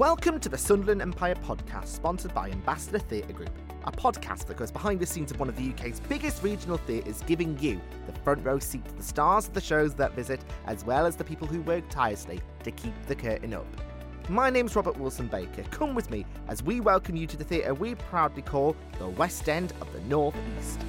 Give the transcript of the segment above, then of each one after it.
Welcome to the Sunderland Empire podcast, sponsored by Ambassador Theatre Group, a podcast that goes behind the scenes of one of the UK's biggest regional theatres, giving you the front row seat to the stars of the shows that visit, as well as the people who work tirelessly to keep the curtain up. My name's Robert Wilson Baker. Come with me as we welcome you to the theatre we proudly call the West End of the North East.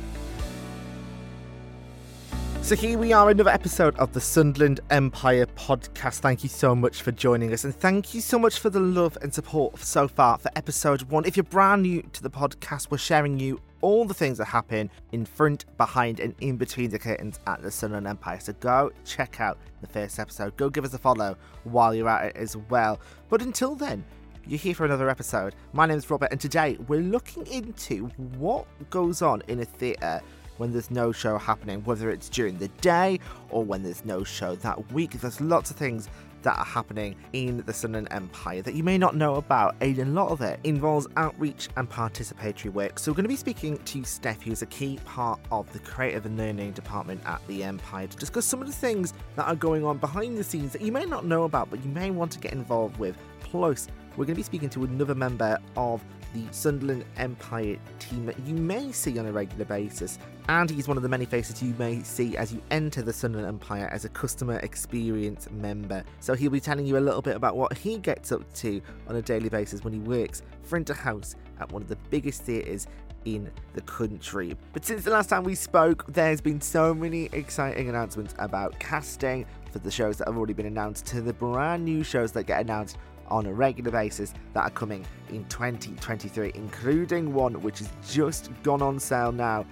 So here we are, another episode of the Sunderland Empire podcast. Thank you so much for joining us, and thank you so much for the love and support so far for episode one. If you're brand new to the podcast, we're sharing you all the things that happen in front, behind, and in between the curtains at the Sunderland Empire. So go check out the first episode. Go give us a follow while you're at it as well. But until then, you're here for another episode. My name is Robert, and today we're looking into what goes on in a theatre when there's no show happening, whether it's during the day or when there's no show that week. There's lots of things that are happening in the Sunderland Empire that you may not know about, and a lot of it involves outreach and participatory work. So, we're going to be speaking to Steph, who's a key part of the creative and learning department at the Empire, to discuss some of the things that are going on behind the scenes that you may not know about, but you may want to get involved with. Plus, we're going to be speaking to another member of the Sunderland Empire team that you may see on a regular basis. And he's one of the many faces you may see as you enter the Sunderland Empire as a customer experience member. So he'll be telling you a little bit about what he gets up to on a daily basis when he works front of house at one of the biggest theatres in the country. But since the last time we spoke, there's been so many exciting announcements about casting for the shows that have already been announced to the brand new shows that get announced on a regular basis that are coming in 2023, including one which has just gone on sale now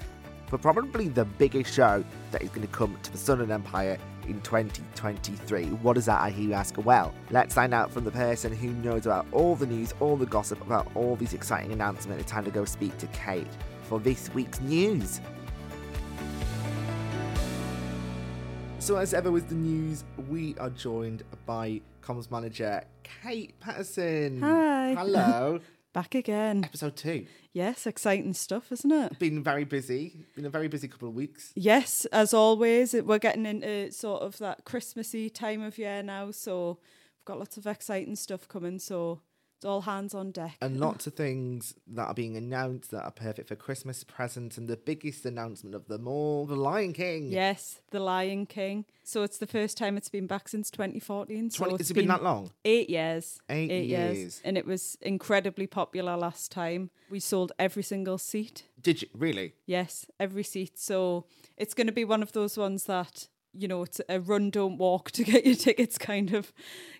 for probably the biggest show that is going to come to the Sunderland Empire in 2023. What is that, I hear you ask? Well, let's find out from the person who knows about all the news, all the gossip about all these exciting announcements. It's time to go speak to Kate for this week's news. So, as ever with the news, we are joined by comms manager Kate Patterson. Hi. Hello. Back again. Episode two. Yes, exciting stuff, isn't it? Been very busy. Been a very busy couple of weeks. Yes, as always, we're getting into sort of that Christmassy time of year now, so we've got lots of exciting stuff coming, so it's all hands on deck. And lots of things that are being announced that are perfect for Christmas presents. And the biggest announcement of them all, The Lion King. Yes, The Lion King. So it's the first time it's been back since 2014. So 20, it's has it been that long? Eight years. Eight years. And it was incredibly popular last time. We sold every single seat. Did you? Really? Yes, every seat. So it's going to be one of those ones that you know it's a run don't walk to get your tickets kind of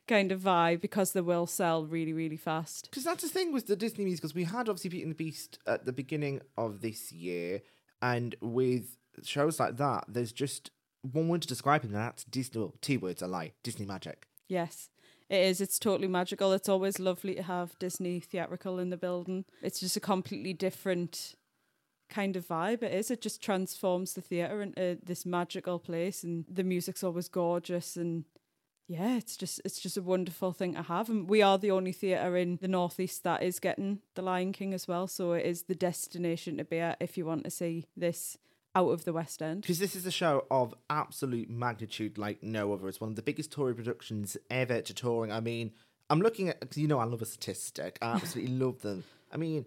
kind of vibe because they will sell really really fast. Because that's the thing with the Disney musicals. We had obviously Beauty and the Beast at the beginning of this year. And with shows like that, there's just one word to describe and that's Disney. Well, two words, a lie. Disney magic. Yes. It is. It's totally magical. It's always lovely to have Disney theatrical in the building. It's just a completely different kind of vibe. It is. It just transforms the theatre into this magical place, and the music's always gorgeous. And yeah, it's just it's just a wonderful thing to have. And we are the only theatre in the northeast that is getting the Lion King as well. So it is the destination to be at if you want to see this out of the West End. Because this is a show of absolute magnitude like no other. It's one of the biggest Tory productions ever to touring. I mean, I'm looking at, because you know I love a statistic. I absolutely love them. I mean,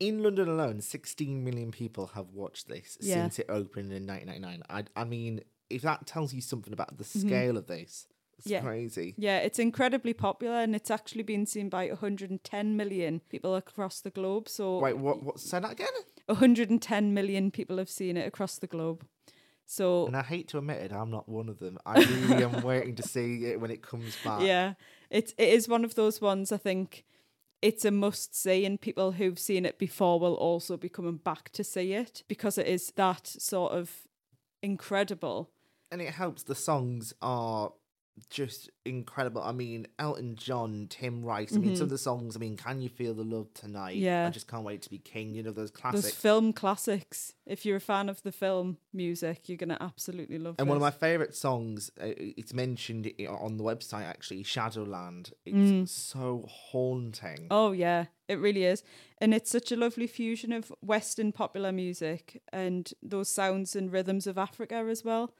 in London alone, 16 million people have watched this Yeah. since it opened in 1999. I, I mean, if that tells you something about the Mm-hmm. scale of this, it's Yeah. crazy. Yeah, it's incredibly popular and it's actually been seen by 110 million people across the globe. So Wait, what? What? Say that again? 110 million people have seen it across the globe. So And I hate to admit it, I'm not one of them. I really am waiting to see it when it comes back. yeah, it's it is one of those ones I think it's a must see and people who've seen it before will also be coming back to see it because it is that sort of incredible. and it helps the songs are just incredible. I mean, Elton John, Tim Rice. I mean, some of the songs. I mean, Can You Feel the Love Tonight? Mm-hmm. Yeah. I just can't wait to be king. You know those Those classics. film classics. If you're a fan of the film music, you're gonna absolutely love. and one of my favorite songs, uh, it's mentioned on the website actually, Shadowland. It's Mm. so haunting. Oh yeah, it really is. And it's such a lovely fusion of Western popular music and those sounds and rhythms of Africa as well.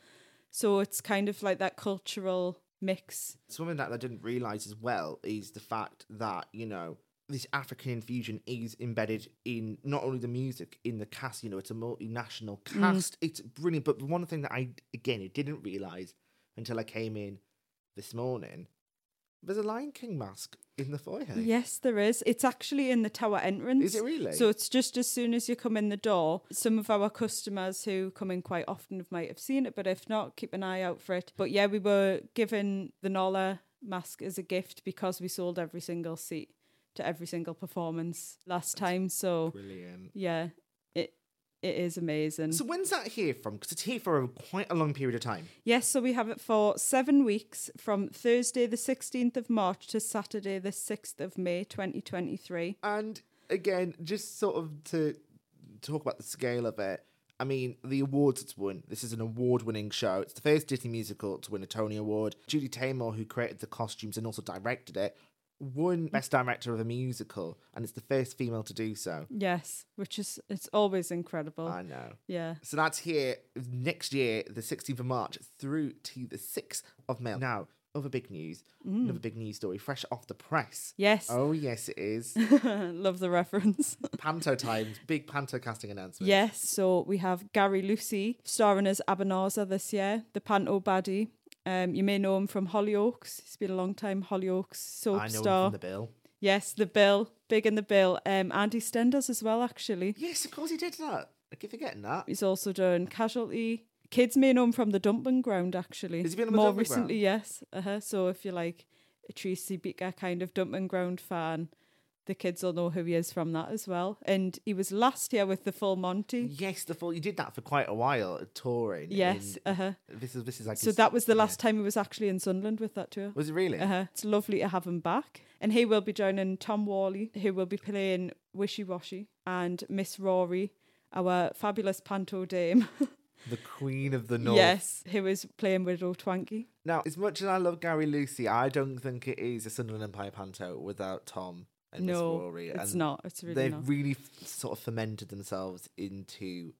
So it's kind of like that cultural mix. Something that I didn't realise as well is the fact that, you know, this African infusion is embedded in not only the music, in the cast, you know, it's a multinational mm. cast. It's brilliant. But one thing that I, again, I didn't realise until I came in this morning, there's a Lion King mask in the foyer. Yes, there is. It's actually in the tower entrance. Is it really? So it's just as soon as you come in the door. Some of our customers who come in quite often might have seen it, but if not, keep an eye out for it. But yeah, we were given the Nala mask as a gift because we sold every single seat to every single performance last time. So Brilliant. yeah, it is amazing. So when's that here from? Because it's here for a, quite a long period of time. Yes, so we have it for seven weeks from Thursday the 16th of March to Saturday the 6th of May 2023. And again, just sort of to talk about the scale of it. I mean, the awards it's won. This is an award-winning show. It's the first Disney musical to win a Tony Award. Judy Taymor, who created the costumes and also directed it, won mm. Best Director of a Musical, and it's the first female to do so. Yes, which is it's always incredible. I know. yeah. So that's here next year, the 16th of March, through to the 6th of May. Now, other big news, mm. another big news story, fresh off the press. Yes. Oh, yes, it is. Love the reference. Panto Times, big Panto casting announcement. yes, so we have Gary Lucy starring as Abanazar this year, the Panto baddie. Um, you may know him from Hollyoaks. He's been a long time Hollyoaks soap I know him star. from the bill. Yes, the bill, big in the bill. Um, and EastEnders as well, actually. Yes, of course he did that. I keep forgetting that. He's also done Casualty. Kids may know him from the dumping ground, actually. Has he been on the More recently, yes. Uh-huh. So if you're like a Tracy Beaker kind of dumping ground fan, the kids will know who he is from that as well. And he was last year with the Full Monty. Yes, the full. You did that for quite a while, touring. Yes. Uh-huh. This is this is like. So his- that was the yeah. last time he was actually in Sunderland with that tour. Was it really? Uh-huh. It's lovely to have him back. And he will be joining Tom Whalley, who will be playing Wishy Washy, and Miss Rory, our fabulous panto dame. The Queen of the North. yes, who is playing Widow Twankey. Now, as much as I love Gary Lucy, I don't think it is a Sunderland Empire Panto without Tom no, it's and not. It's really they've not. really f- sort of fermented themselves into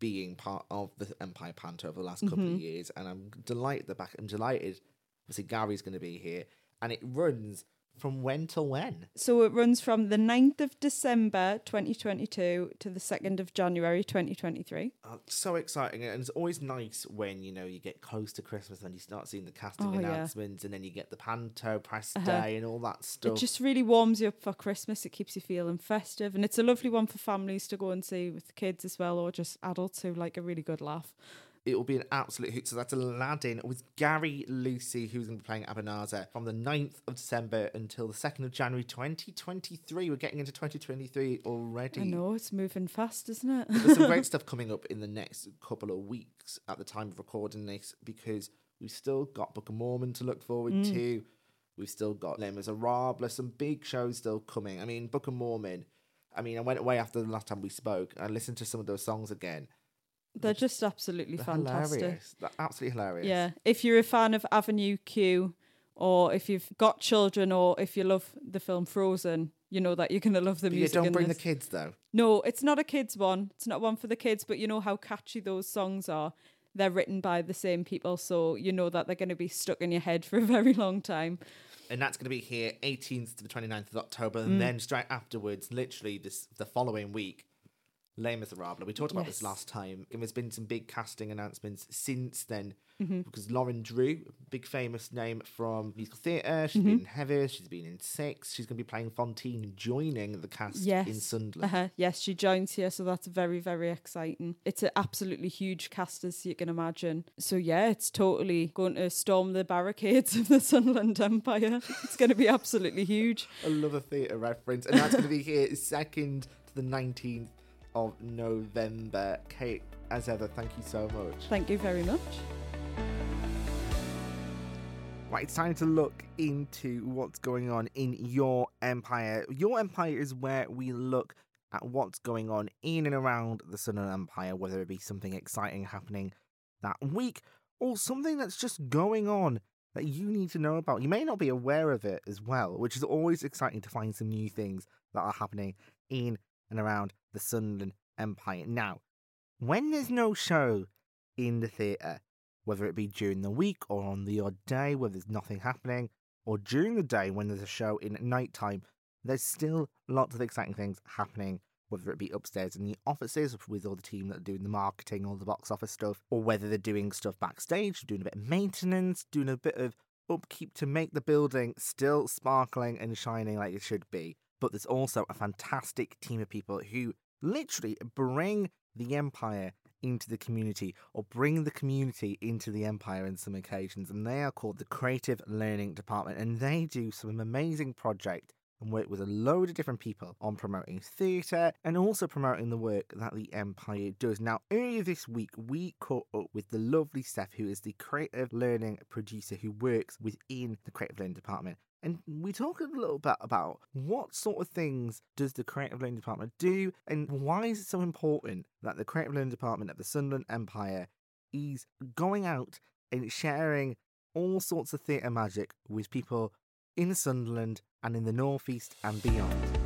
being part of the Empire Panto over the last couple Mm-hmm. of years, and I'm delighted. The back, I'm delighted. Obviously, Gary's going to be here, and it runs from when to when. So it runs from the 9th of December 2022 to the 2nd of January 2023. Oh, so exciting, and it's always nice when you know you get close to Christmas and you start seeing the casting Oh, yeah. announcements, and then you get the Panto press Uh-huh. day and all that stuff. It just really warms you up for Christmas. It keeps you feeling festive. And it's a lovely one for families to go and see with kids as well, or just adults who like a really good laugh. It will be an absolute hoot. So that's Aladdin with Gary Lucy, who's going to be playing Abanazar from the 9th of December until the 2nd of January 2023. We're getting into 2023 already. I know, it's moving fast, isn't it? There's some great stuff coming up in the next couple of weeks at the time of recording this because we've still got Book of Mormon to look forward Mm. to. We've still got Les Miserables, some big shows still coming. I mean, Book of Mormon. I mean, I went away after the last time we spoke. I listened to some of those songs again. They're just absolutely They're fantastic. hilarious. They're absolutely hilarious. Yeah. If you're a fan of Avenue Q, or if you've got children, or if you love the film Frozen, you know that you're going to love the But music. don't in bring the kids though. No, it's not a kids one. It's not one for the kids, but you know how catchy those songs are. They're written by the same people, so you know that they're going to be stuck in your head for a very long time. and that's going to be here 18th to the 29th of October, Mm. and then straight afterwards, literally this the following week, Les Miserables. We talked about this last time, and there's been some big casting announcements since then. Mm-hmm. Because Lauren Drew, big famous name from musical theatre, she's Mm-hmm. been in Heather, she's been in Six, she's going to be playing Fantine, joining the cast Yes. in Sunderland. Uh-huh. Yes, she joins here, so that's very, very exciting. It's an absolutely huge cast, as you can imagine. So, yeah, it's totally going to storm the barricades of the Sunderland Empire. It's going to be absolutely huge. I love a theatre reference, and that's going to be here 2nd to the 19th of November. Kate, as ever, thank you so much. Thank you very much. Right, it's time to look into what's going on in your empire. Your empire is where we look at what's going on in and around the Sunderland Empire, whether it be something exciting happening that week or something that's just going on that you need to know about. You may not be aware of it as well, which is always exciting to find some new things that are happening in and around the Sunderland Empire. Now, when there's no show in the theatre, whether it be during the week or on the odd day where there's nothing happening, or during the day when there's a show in night time, there's still lots of exciting things happening, whether it be upstairs in the offices with all the team that are doing the marketing, all the box office stuff, or whether they're doing stuff backstage, doing a bit of maintenance, doing a bit of upkeep to make the building still sparkling and shining like it should be. But there's also a fantastic team of people who literally bring the Empire into the community or bring the community into the Empire in some occasions. And they are called the Creative Learning Department. And they do some amazing project and work with a load of different people on promoting theatre and also promoting the work that the Empire does. Now, earlier this week, we caught up with the lovely Steph, who is the creative learning producer who works within the creative learning department. And we talk a little bit about what sort of things does the creative learning department do and why is it so important that the creative learning department at the Sunderland Empire is going out and sharing all sorts of theatre magic with people in Sunderland and in the northeast and beyond.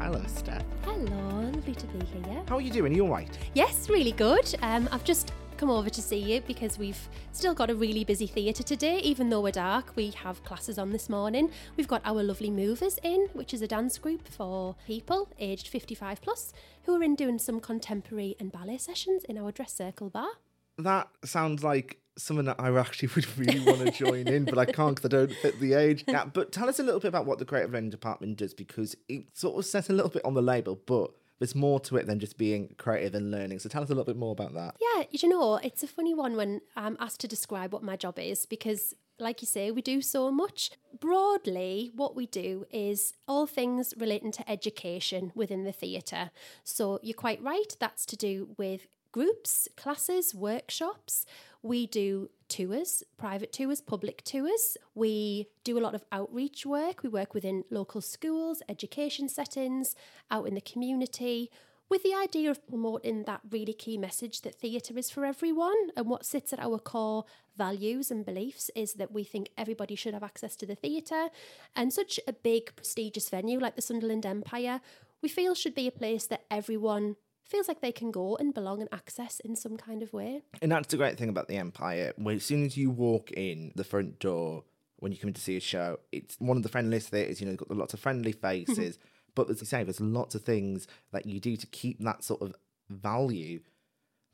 Hello, Steph. Hello, lovely to be here. How are you doing? Are you all right? Yes, really good. Um, I've just come over to see you because we've still got a really busy theatre today. Even though we're dark, we have classes on this morning. We've got our lovely movers in, which is a dance group for people aged 55 plus who are in doing some contemporary and ballet sessions in our dress circle bar. That sounds like something that I actually would really want to join in, but I can't because I don't fit the age. But tell us a little bit about what the creative learning department does because it sort of says a little bit on the label, but there's more to it than just being creative and learning. So tell us a little bit more about that. Yeah, you know, it's a funny one when I'm asked to describe what my job is because like you say, we do so much. Broadly, what we do is all things relating to education within the theatre. So you're quite right, that's to do with groups, classes, workshops. We do tours, private tours, public tours. We do a lot of outreach work. We work within local schools, education settings, out in the community, with the idea of promoting that really key message that theatre is for everyone. And what sits at our core values and beliefs is that we think everybody should have access to the theatre. And such a big, prestigious venue like the Sunderland Empire, we feel should be a place that everyone feels like they can go and belong and access in some kind of way. And that's the great thing about the Empire. Where as soon as you walk in the front door, when you come in to see a show, it's one of the friendliest theatres. You know, got lots of friendly mm-hmm. faces. but as you say, there's lots of things that you do to keep that sort of value.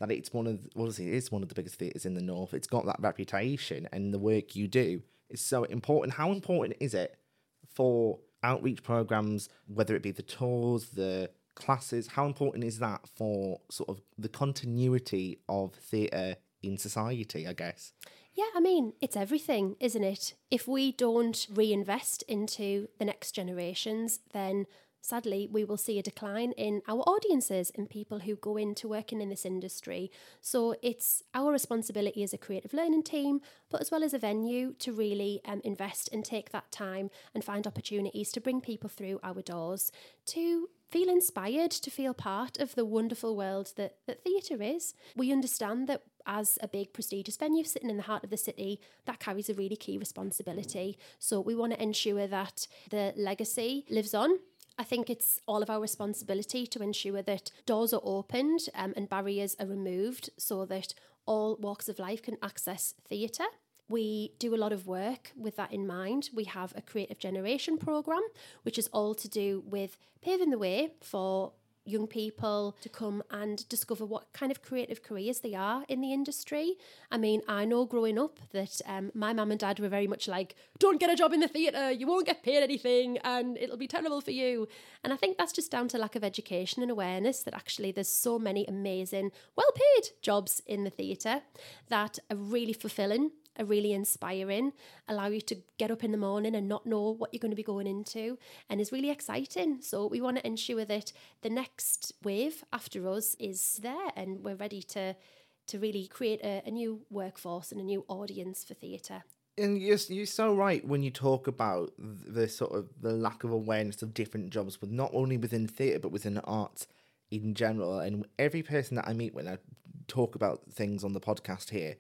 That it's one of obviously it is one of the biggest theatres in the north. It's got that reputation, and the work you do is so important. How important is it for outreach programs, whether it be the tours, the classes, how important is that for sort of the continuity of theatre in society, I guess? Yeah, I mean, it's everything, isn't it? If we don't reinvest into the next generations, then sadly, we will see a decline in our audiences and people who go into working in this industry. So it's our responsibility as a creative learning team, but as well as a venue, to really um, invest and take that time and find opportunities to bring people through our doors to feel inspired to feel part of the wonderful world that, that theatre is. We understand that as a big prestigious venue sitting in the heart of the city, that carries a really key responsibility. So we want to ensure that the legacy lives on I think it's all of our responsibility to ensure that doors are opened um, and barriers are removed so that all walks of life can access theatre. We do a lot of work with that in mind. We have a creative generation program, which is all to do with paving the way for young people to come and discover what kind of creative careers they are in the industry. I mean, I know growing up that um, my mum and dad were very much like, don't get a job in the theatre, you won't get paid anything, and it'll be terrible for you. And I think that's just down to lack of education and awareness that actually there's so many amazing, well paid jobs in the theatre that are really fulfilling are really inspiring, allow you to get up in the morning and not know what you're going to be going into, and is really exciting. So we want to ensure that the next wave after us is there and we're ready to to really create a, a new workforce and a new audience for theatre. And you're, you're so right when you talk about the sort of the lack of awareness of different jobs, but not only within theatre but within art in general. And every person that I meet when I talk about things on the podcast here,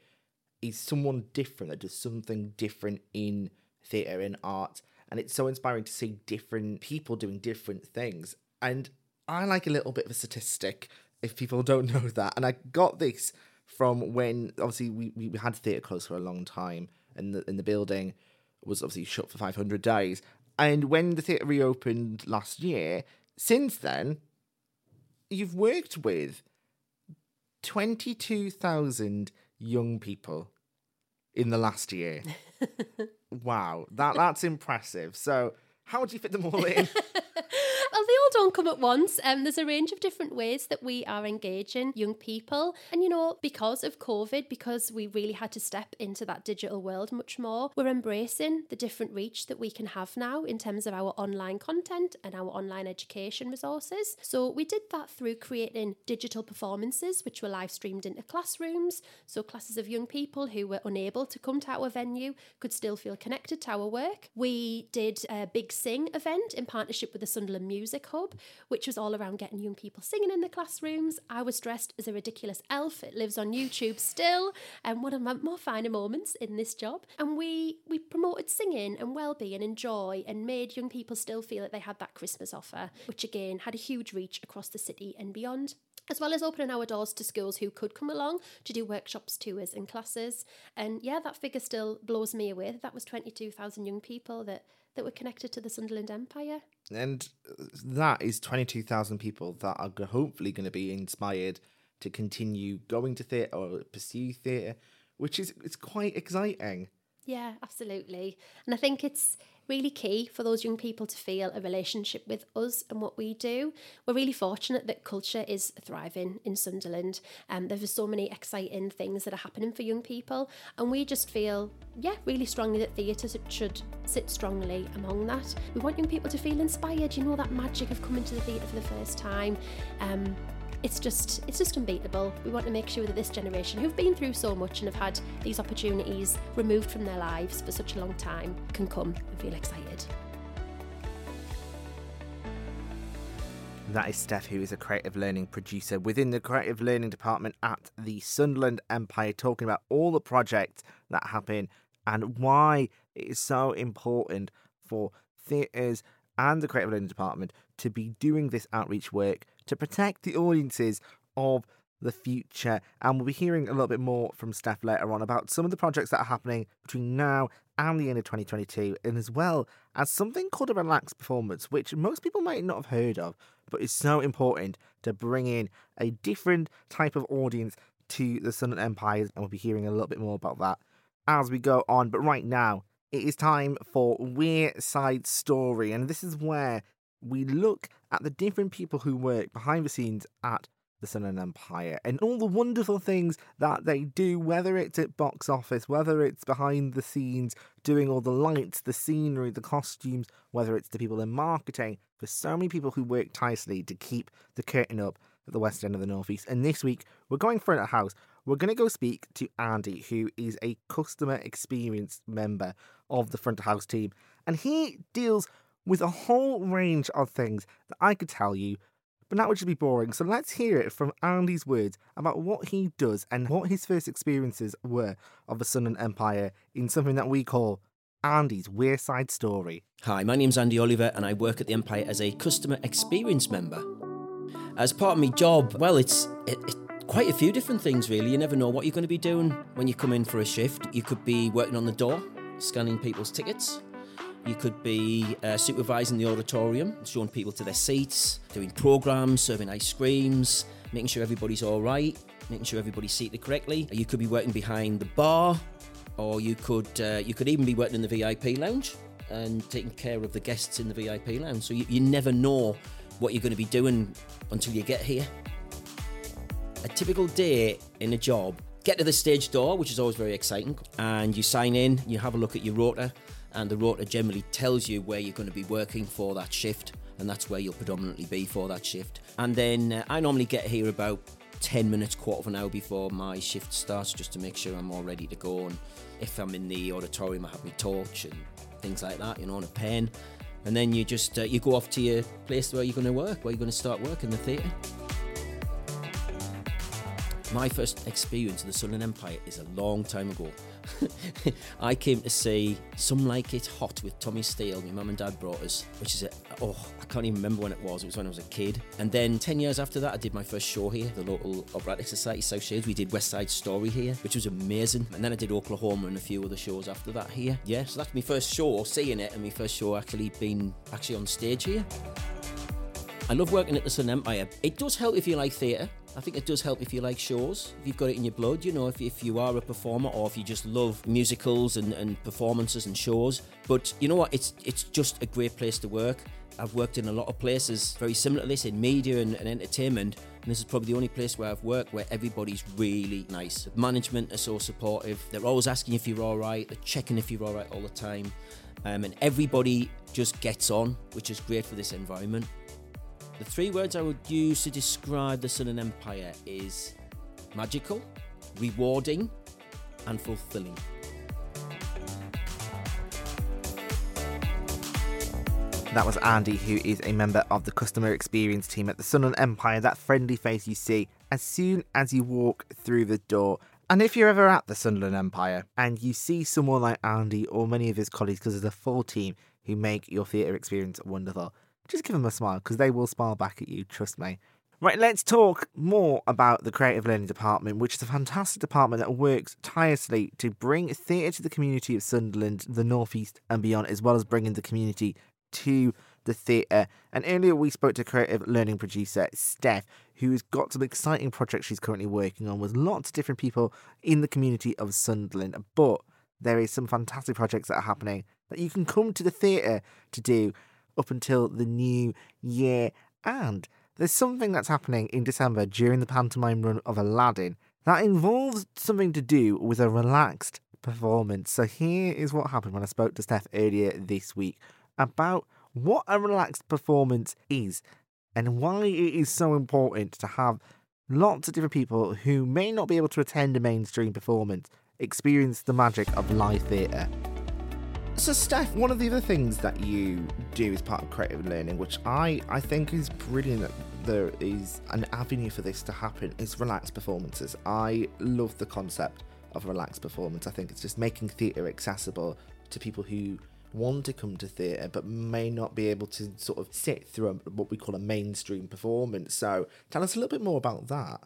is someone different that does something different in theatre and art. And it's so inspiring to see different people doing different things. And I like a little bit of a statistic if people don't know that. And I got this from when obviously we, we had theatre closed for a long time and the, and the building was obviously shut for 500 days. And when the theatre reopened last year, since then, you've worked with 22,000 young people in the last year. wow, that that's impressive. So, how do you fit them all in? don't come at once. Um, there's a range of different ways that we are engaging young people. And, you know, because of COVID, because we really had to step into that digital world much more, we're embracing the different reach that we can have now in terms of our online content and our online education resources. So we did that through creating digital performances, which were live streamed into classrooms. So classes of young people who were unable to come to our venue could still feel connected to our work. We did a big sing event in partnership with the Sunderland Music Hub, which was all around getting young people singing in the classrooms. I was dressed as a ridiculous elf. It lives on YouTube still, and one of my more finer moments in this job. And we we promoted singing and well-being and joy, and made young people still feel that they had that Christmas offer, which again had a huge reach across the city and beyond as well as opening our doors to schools who could come along to do workshops, tours, and classes. And yeah, that figure still blows me away. That was 22,000 young people that that were connected to the Sunderland Empire. And that is 22,000 people that are hopefully going to be inspired to continue going to theatre or pursue theatre, which is it's quite exciting. Yeah, absolutely. And I think it's really key for those young people to feel a relationship with us and what we do. We're really fortunate that culture is thriving in Sunderland and um, there's so many exciting things that are happening for young people and we just feel yeah really strongly that theatre should sit strongly among that. We want young people to feel inspired, you know that magic of coming to the theatre for the first time. Um, it's just it's just unbeatable. We want to make sure that this generation who've been through so much and have had these opportunities removed from their lives for such a long time can come and feel excited. That is Steph, who is a creative learning producer within the creative learning department at the Sunderland Empire, talking about all the projects that happen and why it is so important for theatres and the creative learning department to be doing this outreach work to protect the audiences of the future. And we'll be hearing a little bit more from Steph later on about some of the projects that are happening between now and the end of 2022, and as well as something called a relaxed performance, which most people might not have heard of, but is so important to bring in a different type of audience to the and Empires. And we'll be hearing a little bit more about that as we go on. But right now, it is time for Wearside Story, and this is where we look at the different people who work behind the scenes at the Sunderland Empire and all the wonderful things that they do, whether it's at box office, whether it's behind the scenes, doing all the lights, the scenery, the costumes, whether it's the people in marketing. There's so many people who work tirelessly to keep the curtain up at the west end of the northeast. And this week, we're going front of house. We're going to go speak to Andy, who is a customer experience member of the front of house team, and he deals with a whole range of things that I could tell you, but that would just be boring. So let's hear it from Andy's words about what he does and what his first experiences were of the Sunderland Empire in something that we call Andy's Wearside Story. Hi, my name's Andy Oliver, and I work at the Empire as a customer experience member. As part of my job, well, it's it, it, quite a few different things, really. You never know what you're going to be doing when you come in for a shift. You could be working on the door, scanning people's tickets. You could be uh, supervising the auditorium, showing people to their seats, doing programs, serving ice creams, making sure everybody's all right, making sure everybody's seated correctly. You could be working behind the bar, or you could uh, you could even be working in the VIP lounge and taking care of the guests in the VIP lounge. So you, you never know what you're going to be doing until you get here. A typical day in a job get to the stage door, which is always very exciting, and you sign in, you have a look at your rota, and the rota generally tells you where you're going to be working for that shift, and that's where you'll predominantly be for that shift. And then uh, I normally get here about 10 minutes, quarter of an hour before my shift starts, just to make sure I'm all ready to go. And if I'm in the auditorium, I have my torch and things like that, you know, and a pen. And then you just uh, you go off to your place where you're going to work, where you're going to start work in the theatre. My first experience of the Sunderland Empire is a long time ago. I came to see Some Like It Hot with Tommy Steele. My mum and dad brought us, which is a, oh, I can't even remember when it was. It was when I was a kid. And then 10 years after that, I did my first show here, the local operatic society, South Shields. We did West Side Story here, which was amazing. And then I did Oklahoma and a few other shows after that here. Yeah, so that's my first show, seeing it, and my first show actually being actually on stage here. I love working at the Sun Empire. It does help if you like theatre. I think it does help if you like shows, if you've got it in your blood, you know, if, if you are a performer or if you just love musicals and, and performances and shows. But you know what? It's it's just a great place to work. I've worked in a lot of places very similar to this in media and, and entertainment, and this is probably the only place where I've worked where everybody's really nice. Management are so supportive. They're always asking if you're all right. They're checking if you're all right all the time, um, and everybody just gets on, which is great for this environment. The three words I would use to describe the and Empire is magical, rewarding, and fulfilling. That was Andy, who is a member of the customer experience team at the and Empire, that friendly face you see as soon as you walk through the door. And if you're ever at the Sunderland Empire and you see someone like Andy or many of his colleagues, because there's a full team who make your theatre experience wonderful, just give them a smile because they will smile back at you, trust me. Right, let's talk more about the Creative Learning Department, which is a fantastic department that works tirelessly to bring theatre to the community of Sunderland, the North East, and beyond, as well as bringing the community to the theatre. And earlier we spoke to creative learning producer Steph, who's got some exciting projects she's currently working on with lots of different people in the community of Sunderland. But there is some fantastic projects that are happening that you can come to the theatre to do up until the new year. And there's something that's happening in December during the pantomime run of Aladdin that involves something to do with a relaxed performance. So here is what happened when I spoke to Steph earlier this week about what a relaxed performance is and why it is so important to have lots of different people who may not be able to attend a mainstream performance experience the magic of live theatre. So, Steph, one of the other things that you do as part of creative learning, which I, I think is brilliant that there is an avenue for this to happen, is relaxed performances. I love the concept of relaxed performance. I think it's just making theatre accessible to people who want to come to theatre but may not be able to sort of sit through what we call a mainstream performance. So, tell us a little bit more about that.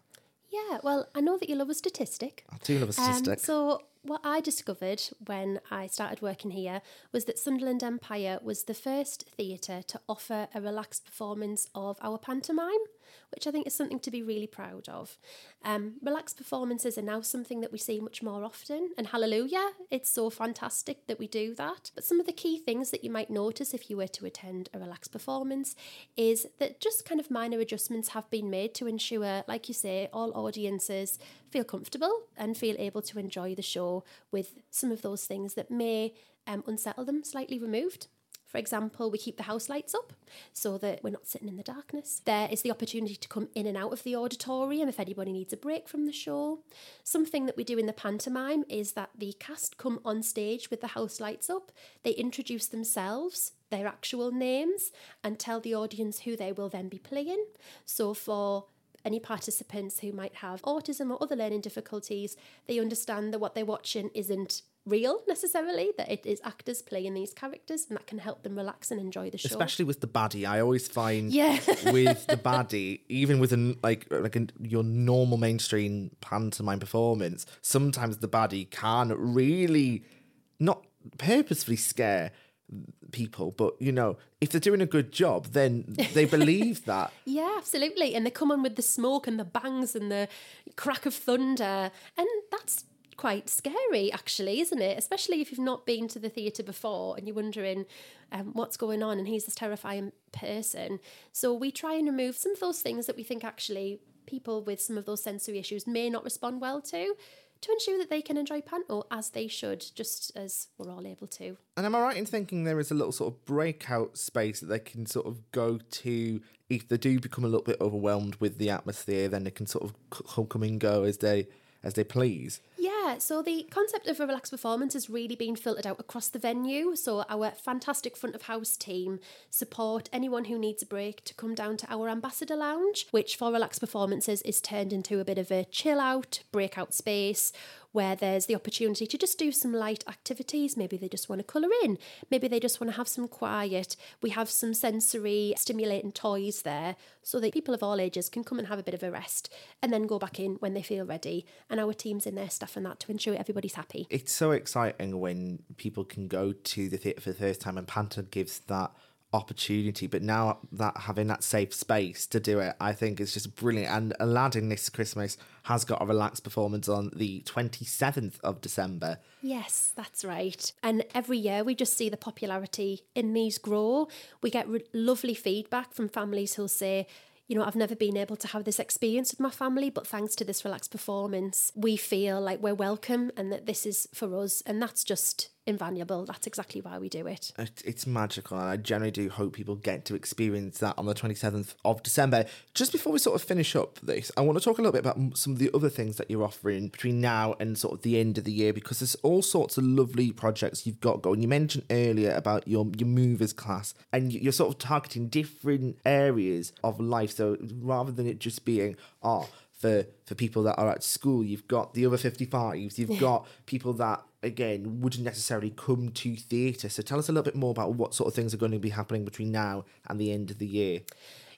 Yeah, well, I know that you love a statistic. I do love a statistic. Um, so, what I discovered when I started working here was that Sunderland Empire was the first theatre to offer a relaxed performance of our pantomime which I think is something to be really proud of. Um, relaxed performances are now something that we see much more often, and hallelujah, it's so fantastic that we do that. But some of the key things that you might notice if you were to attend a relaxed performance is that just kind of minor adjustments have been made to ensure, like you say, all audiences feel comfortable and feel able to enjoy the show with some of those things that may um, unsettle them slightly removed. For example, we keep the house lights up so that we're not sitting in the darkness. There is the opportunity to come in and out of the auditorium if anybody needs a break from the show. Something that we do in the pantomime is that the cast come on stage with the house lights up, they introduce themselves, their actual names, and tell the audience who they will then be playing. So for any participants who might have autism or other learning difficulties, they understand that what they're watching isn't real necessarily, that it is actors playing these characters, and that can help them relax and enjoy the show. Especially with the baddie, I always find Yeah. with the baddie, even with an like like a, your normal mainstream pantomime performance, sometimes the baddie can really not purposefully scare people, but you know, if they're doing a good job, then they believe that. Yeah, absolutely. And they come on with the smoke and the bangs and the crack of thunder. And that's quite scary, actually, isn't it? Especially if you've not been to the theatre before and you're wondering um, what's going on and he's this terrifying person. So we try and remove some of those things that we think actually people with some of those sensory issues may not respond well to. To ensure that they can enjoy panto as they should, just as we're all able to. And am I right in thinking there is a little sort of breakout space that they can sort of go to if they do become a little bit overwhelmed with the atmosphere? Then they can sort of come and go as they as they please. Yeah, so the concept of a relaxed performance has really been filtered out across the venue. So our fantastic front of house team support anyone who needs a break to come down to our ambassador lounge, which for relaxed performances is turned into a bit of a chill out, breakout space where there's the opportunity to just do some light activities. Maybe they just want to colour in, maybe they just want to have some quiet. We have some sensory stimulating toys there so that people of all ages can come and have a bit of a rest and then go back in when they feel ready. And our team's in there stuff and that to ensure everybody's happy. It's so exciting when people can go to the theatre for the first time and Panto gives that opportunity but now that having that safe space to do it i think is just brilliant and aladdin this christmas has got a relaxed performance on the 27th of december Yes, that's right. And every year we just see the popularity in these grow. We get re- lovely feedback from families who'll say, you know, I've never been able to have this experience with my family, but thanks to this relaxed performance, we feel like we're welcome and that this is for us. And that's just invaluable. That's exactly why we do it. It- It's magical, and I generally do hope people get to experience that on the 27th of December. Just before we sort of finish up this, I want to talk a little bit about some of the other things that you're offering between now and sort of the end of the year because there's all sorts of lovely projects you've got going. You mentioned earlier about your, your movers class, and you- you're sort of targeting different areas of life. So rather than it just being, oh, for, for people that are at school, you've got the other 55s, you've got people that again wouldn't necessarily come to theatre. So tell us a little bit more about what sort of things are going to be happening between now and the end of the year.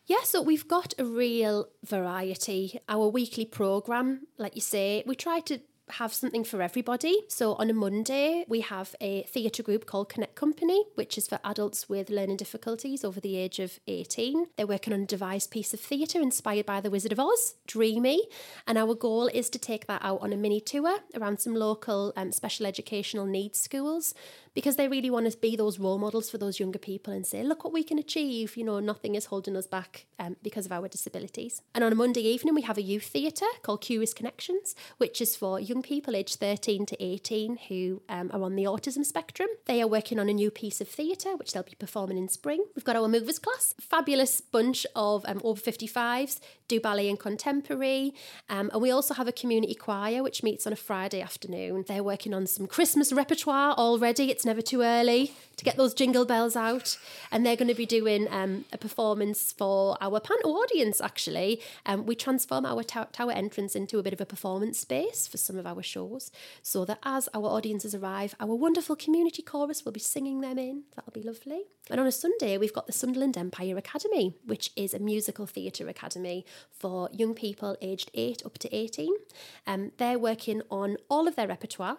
Yeah, so we've got a real variety. Our weekly programme, like you say, we try to have something for everybody. So on a Monday, we have a theatre group called Connect Company, which is for adults with learning difficulties over the age of 18. They're working on a devised piece of theatre inspired by The Wizard of Oz, Dreamy. And our goal is to take that out on a mini tour around some local um, special educational needs schools because they really want to be those role models for those younger people and say, look what we can achieve. You know, nothing is holding us back um, because of our disabilities. And on a Monday evening, we have a youth theatre called Curious Connections, which is for young people aged 13 to 18 who um, are on the autism spectrum. They are working on a new piece of theatre, which they'll be performing in spring. We've got our movers class, fabulous bunch of um, over 55s, do ballet and contemporary. Um, and we also have a community choir, which meets on a Friday afternoon. They're working on some Christmas repertoire already. It's never too early to get those jingle bells out. And they're going to be doing um, a performance for our panto audience, actually. Um, we transform our tow- tower entrance into a bit of a performance space for some of our shows so that as our audiences arrive, our wonderful community chorus will be singing them in. That'll be lovely. And on a Sunday, we've got the Sunderland Empire Academy, which is a musical theatre academy for young people aged 8 up to 18. Um, they're working on all of their repertoire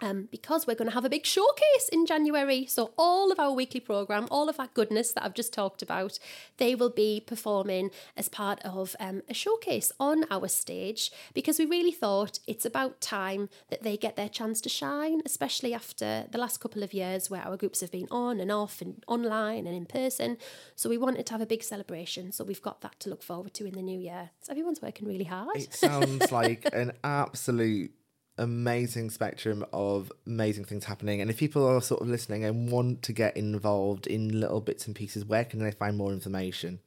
um, because we're going to have a big showcase in January. So, all of our weekly programme, all of that goodness that I've just talked about, they will be performing as part of um, a showcase on our stage because we really thought it's about time that they get their chance to shine, especially after the last couple of years where our groups have been on and off and online and in person. So, we wanted to have a big celebration. So, we've got that to look forward to in the new year. So, everyone's working really hard. It sounds like an absolute amazing spectrum of amazing things happening. And if people are sort of listening and want to get involved in little bits and pieces, where can they find more information?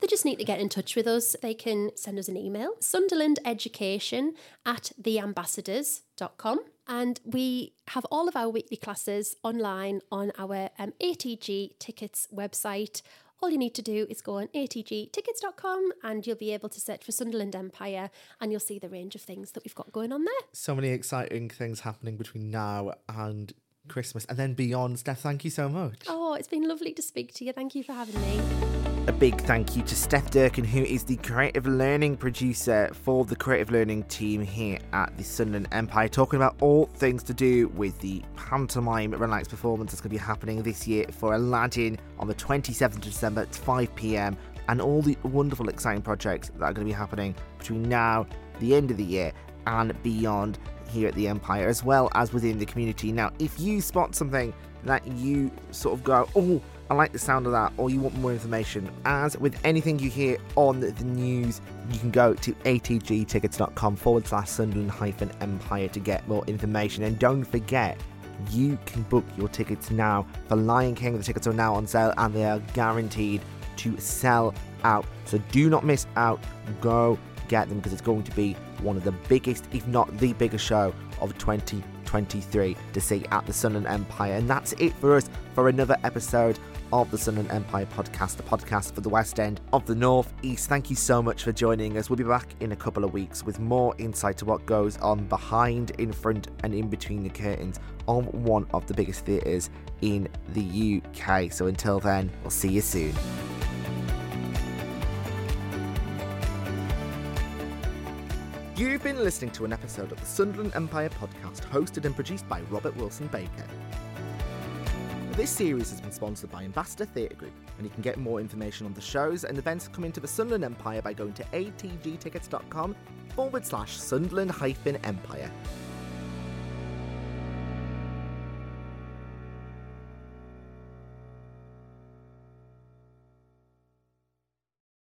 They just need to get in touch with us. They can send us an email, sunderlandeducation at theambassadors.com. And we have all of our weekly classes online on our um, ATG tickets website. All you need to do is go on atgtickets.com and you'll be able to search for Sunderland Empire and you'll see the range of things that we've got going on there. So many exciting things happening between now and Christmas and then beyond. Steph, thank you so much. Oh, it's been lovely to speak to you. Thank you for having me. A big thank you to Steph Durkin, who is the creative learning producer for the creative learning team here at the Sunderland Empire, talking about all things to do with the pantomime relaxed performance that's going to be happening this year for Aladdin on the 27th of December at 5 pm, and all the wonderful, exciting projects that are going to be happening between now, the end of the year, and beyond here at the Empire, as well as within the community. Now, if you spot something that you sort of go, oh, I like the sound of that, or you want more information, as with anything you hear on the news, you can go to atgtickets.com forward slash Sunderland hyphen Empire to get more information. And don't forget, you can book your tickets now for Lion King. The tickets are now on sale and they are guaranteed to sell out. So do not miss out. Go get them because it's going to be one of the biggest, if not the biggest show of 2023 to see at the Sunderland Empire. And that's it for us for another episode of the Sunderland Empire podcast, the podcast for the West End of the North East. Thank you so much for joining us. We'll be back in a couple of weeks with more insight to what goes on behind, in front, and in between the curtains of one of the biggest theatres in the UK. So until then, we'll see you soon. You've been listening to an episode of the Sunderland Empire podcast hosted and produced by Robert Wilson Baker. This series has been sponsored by Ambassador Theatre Group, and you can get more information on the shows and events coming to the Sunderland Empire by going to atgtickets.com forward slash Sunderland hyphen Empire.